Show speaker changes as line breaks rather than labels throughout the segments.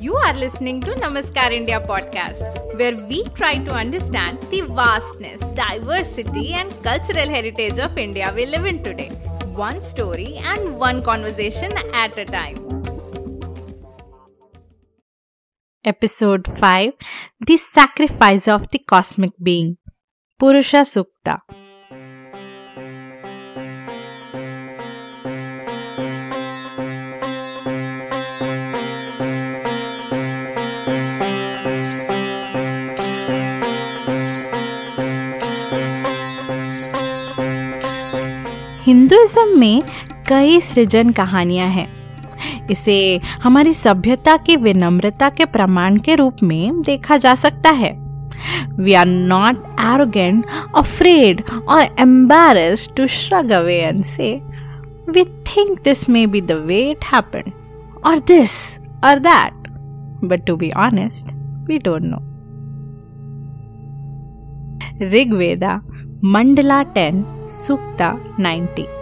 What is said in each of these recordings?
You are listening to Namaskar India podcast, where we try to understand the vastness, diversity, and cultural heritage of India we live in today, one story and one conversation at a time.
Episode 5 The Sacrifice of the Cosmic Being Purusha Sukta Hinduism में कई सृजन कहानियाँ हैं। इसे हमारी सभ्यता की विनम्रता के प्रमाण के रूप में देखा जा सकता है। We are not arrogant afraid और embarrassed to shrug away and say we think this may be the way it happened और दिस और that but to be honest we don't know Rigveda mandala 10 sukta 90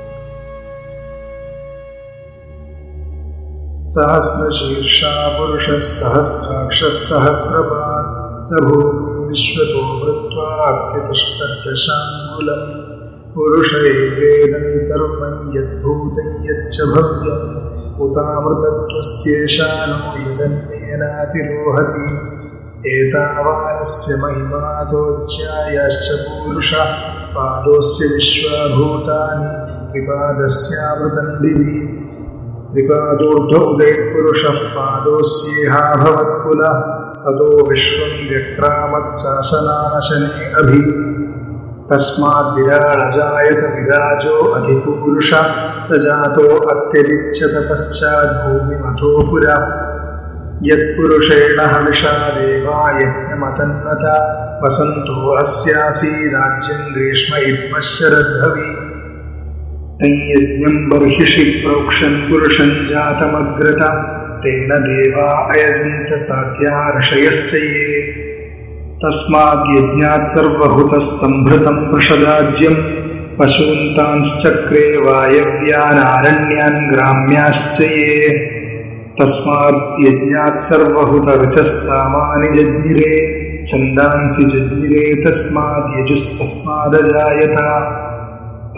सहस्रशीर्षा पुरुषः सहस्राक्षः सहस्रपान् स भूमिं विश्वतो वृत्वा अत्यतिष्ठत्यशाङ्गुलम् पुरुष एवेदं सर्वं यद्भूतं यच्च भव्यम् उतामृतत्वस्येषा नो यदन्येनातिरोहति एतावानस्य विश्वभूतानि त्रिपादोर्ध्व उदयपुरुषः पादोस्येहा भवत्पुलः ततो विश्वं व्यक्रामत्शासनानशने अभि। तस्माद्विराळजायत विराजो अधिपुरुष स जातो अत्यरिच्यत पश्चाद्भूमिमथो पुरा। यत्पुरुषेण हविषा देवा यज्ञमतन्वता। वसन्तो अस्यासीदाज्यं ग्रीष्म इद्मः तञ्यज्ञं बर्हिषि प्रोक्षन् जातमग्रता, तेन देवा अयजन्त साध्या ऋषयश्च ये तस्माद्यज्ञात् सर्वभूतः सम्भृतं पृषदाज्यं पशून्तांश्चक्रे वायव्यानारण्यान् ग्राम्याश्च ये तस्मात् यज्ञात् सर्वहुतरुचः सामानि जज्ञिरे, छन्दांसि जज्ञिरे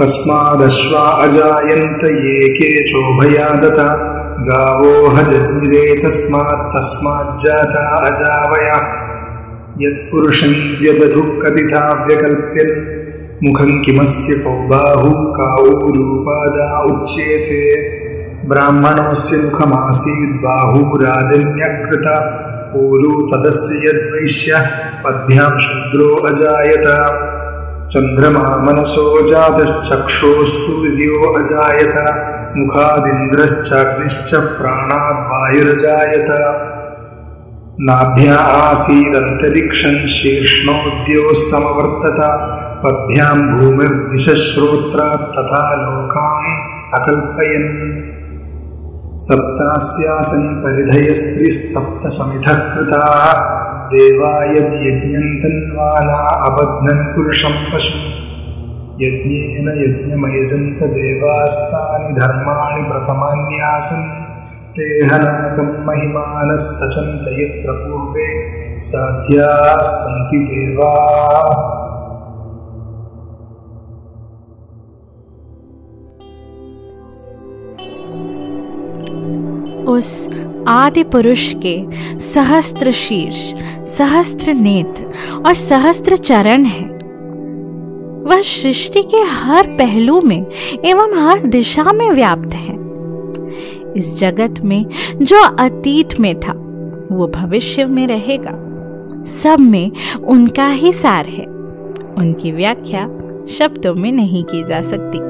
तस्मादश्वा अजायन्त ये के चोभयादत गावोह जज्ञिरे तस्मात् तस्माज्जाता अजावय। यत्पुरुषं व्यदधुः कथिता व्यकल्प्यन्। मुखं किमस्य कौ बाहु काऊ रूपादा उच्येते। ब्राह्मणोऽस्य मुखमासीद्बाहुराजन्यकृत पूलू तदस्य यद्वैश्य पद्भ्यां शूद्रो अजायत। चन्द्रमा मनसो जातश्चक्षोः सूर्यो अजायत, मुखादिन्द्रश्चाग्निश्च प्राणाद्वायुरजायत। नाभ्या आसीदन्तरिक्षं शीर्ष्णोद्योः समवर्तत पद्भ्यां भूमिर्दिशश्रोत्रात् तथा लोकान् अकल्पयन्। सप्तास्यासन् परिधयस्त्रिः सप्तसमिधः कृताः देवा यद्यज्ञं तन्वाना अबध्नन् पुरुषं पशु। यज्ञेन यज्ञमयजन्त देवास्तानि धर्माणि प्रथमान्यासन्। ते हनाकं महिमानः सचन्त यत्र पूर्वे साध्याः सन्ति देवाः
उस आदि पुरुष के सहस्त्र शीर्ष, सहस्त्र नेत्र और सहस्त्र चरण है। वह सृष्टि के हर पहलू में एवं हर दिशा में व्याप्त है। इस जगत में जो अतीत में था, वो भविष्य में रहेगा। सब में उनका ही सार है। उनकी व्याख्या शब्दों में नहीं की जा सकती।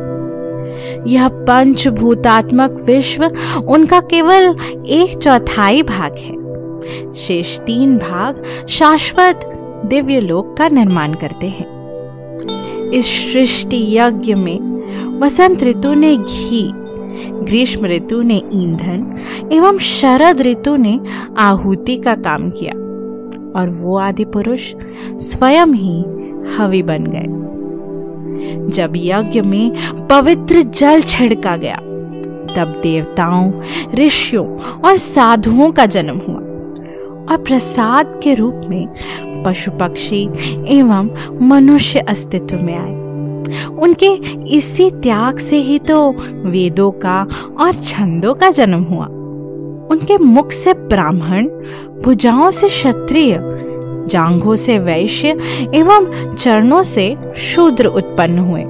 यह पंचभूतात्मक विश्व उनका केवल एक चौथाई भाग है। शेष तीन भाग शाश्वत दिव्य लोक का निर्माण करते हैं। इस सृष्टि यज्ञ में वसंत ऋतु ने घी, ग्रीष्म ऋतु ने ईंधन एवं शरद ऋतु ने आहुति का काम किया और वो आदि पुरुष स्वयं ही हवि बन गए। जब यज्ञ में पवित्र जल छिड़का गया, तब देवताओं, ऋषियों और साधुओं का जन्म हुआ और प्रसाद के रूप में पशु पक्षी एवं मनुष्य अस्तित्व में आए। उनके इसी त्याग से ही तो वेदों का और छंदों का जन्म हुआ। उनके मुख से ब्राह्मण, भुजाओं से क्षत्रिय जांघों से वैश्य एवं चरणों से शूद्र उत्पन्न हुए।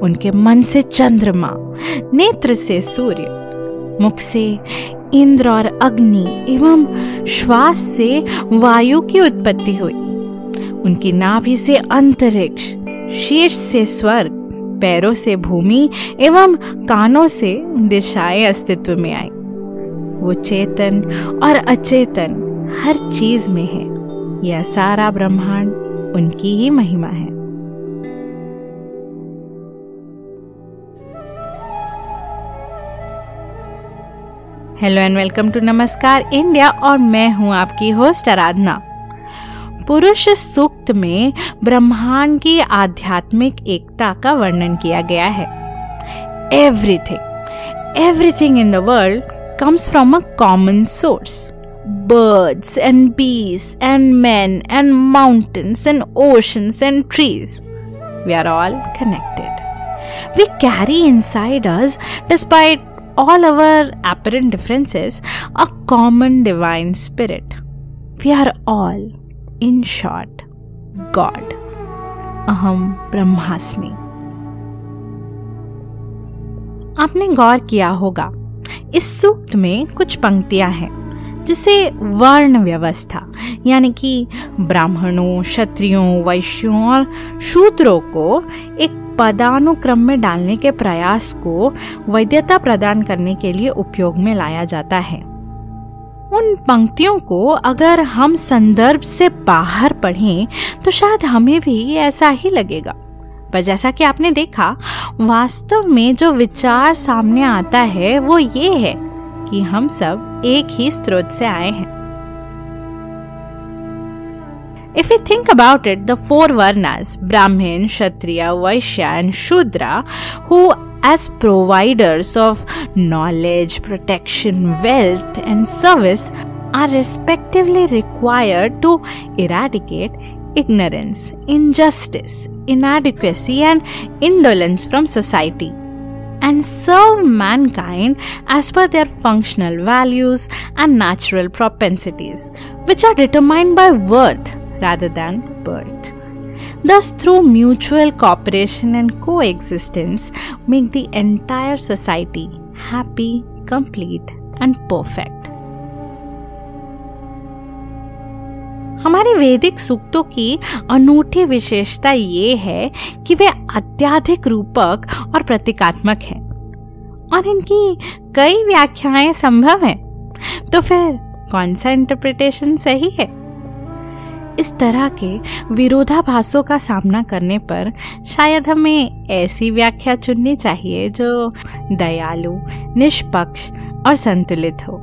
उनके मन से चंद्रमा, नेत्र से सूर्य, मुख से इंद्र और अग्नि एवं श्वास से वायु की उत्पत्ति हुई। उनकी नाभि से अंतरिक्ष, शीर्ष से स्वर्ग, पैरों से भूमि एवं कानों से दिशाएँ अस्तित्व में आई। वो चेतन और अचेतन हर चीज़ में है। यह सारा ब्रह्मांड उनकी ही महिमा है। Hello and welcome to Namaskar India और मैं हूँ आपकी होस्ट आराधना पुरुष सूक्त में ब्रह्मांड की आध्यात्मिक एकता का वर्णन किया गया है। Everything everything in the world comes from a common source birds and bees and men and mountains and oceans and trees. We are all connected. We carry inside us, despite all our apparent differences, a common divine spirit. We are all, in short, God. अहम ब्रह्मास्मि आपने गौर किया होगा इस सूक्त में कुछ पंक्तियां हैं जिसे वर्ण व्यवस्था, यानी कि ब्राह्मणों, क्षत्रियों, वैश्यों और शूद्रों को एक पदानुक्रम में डालने के प्रयास को वैधता प्रदान करने के लिए उपयोग में लाया जाता है। उन पंक्तियों को अगर हम संदर्भ से बाहर पढ़ें तो शायद हमें भी ऐसा ही लगेगा। पर जैसा कि आपने देखा, वास्तव में जो विचार सामने आता है, वो ये है कि हम सब एक ही स्रोत से आए हैं If we think about it, the four Varnas, Brahmin, Kshatriya, Vaishya, and Shudra, who as providers of knowledge, protection, wealth, and service, are respectively required to eradicate ignorance, injustice, inadequacy, and indolence from society and serve mankind as per their functional values and natural propensities, which are determined by worth rather than birth. Thus, through mutual cooperation and coexistence, make the entire society happy, complete, and perfect. हमारे वैदिक सूक्तों की अनूठी विशेषता ये है कि वे अत्याधिक रूपक और प्रतीकात्मक हैं। और इनकी कई व्याख्याएँ संभव हैं। तो फिर कौन सा इंटरप्रिटेशन सही है? इस तरह के विरोधाभासों का सामना करने पर शायद हमें ऐसी व्याख्या चुननी चाहिए जो दयालु, निष्पक्ष और संतुलित हो।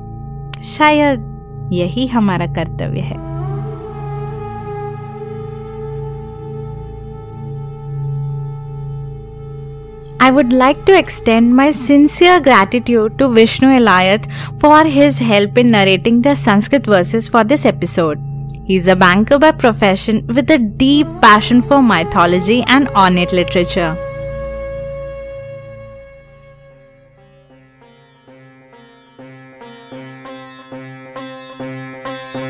शायद यही हमारा कर्तव्य है। I would like to extend my sincere gratitude to Vishnu Elayat for his help in narrating the Sanskrit verses for this episode. He's a banker by profession with a deep passion for mythology and ornate literature.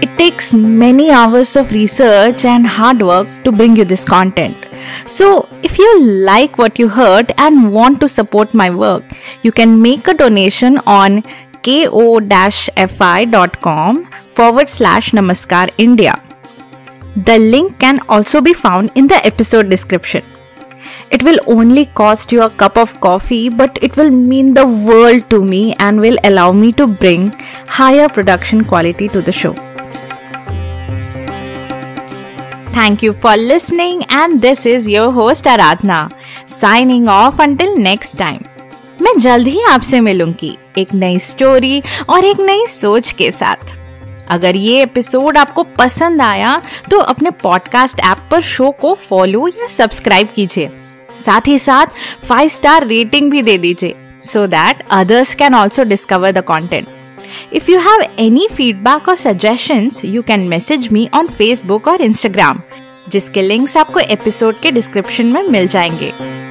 It takes many hours of research and hard work to bring you this content. So, if you like what you heard and want to support my work, you can make a donation on ko-fi.com forward slash namaskar India. The link can also be found in the episode description. It will only cost you a cup of coffee, but it will mean the world to me and will allow me to bring higher production quality to the show. Thank you for listening, and this is your host Aradhna, signing off until next time. मैं जल्द ही आपसे मिलूँगी एक नई story और एक नई सोच के साथ। अगर ये एपिसोड आपको पसंद आया तो अपने पॉडकास्ट ऐप पर शो को फॉलो या सब्सक्राइब कीजिए। साथ ही साथ फाइव स्टार रेटिंग भी दे दीजिए so that others can also discover the content if you have any feedback or suggestions, you can message me on Facebook और Instagram, जिसके लिंक्स आपको एपिसोड के डिस्क्रिप्शन में मिल जाएँगे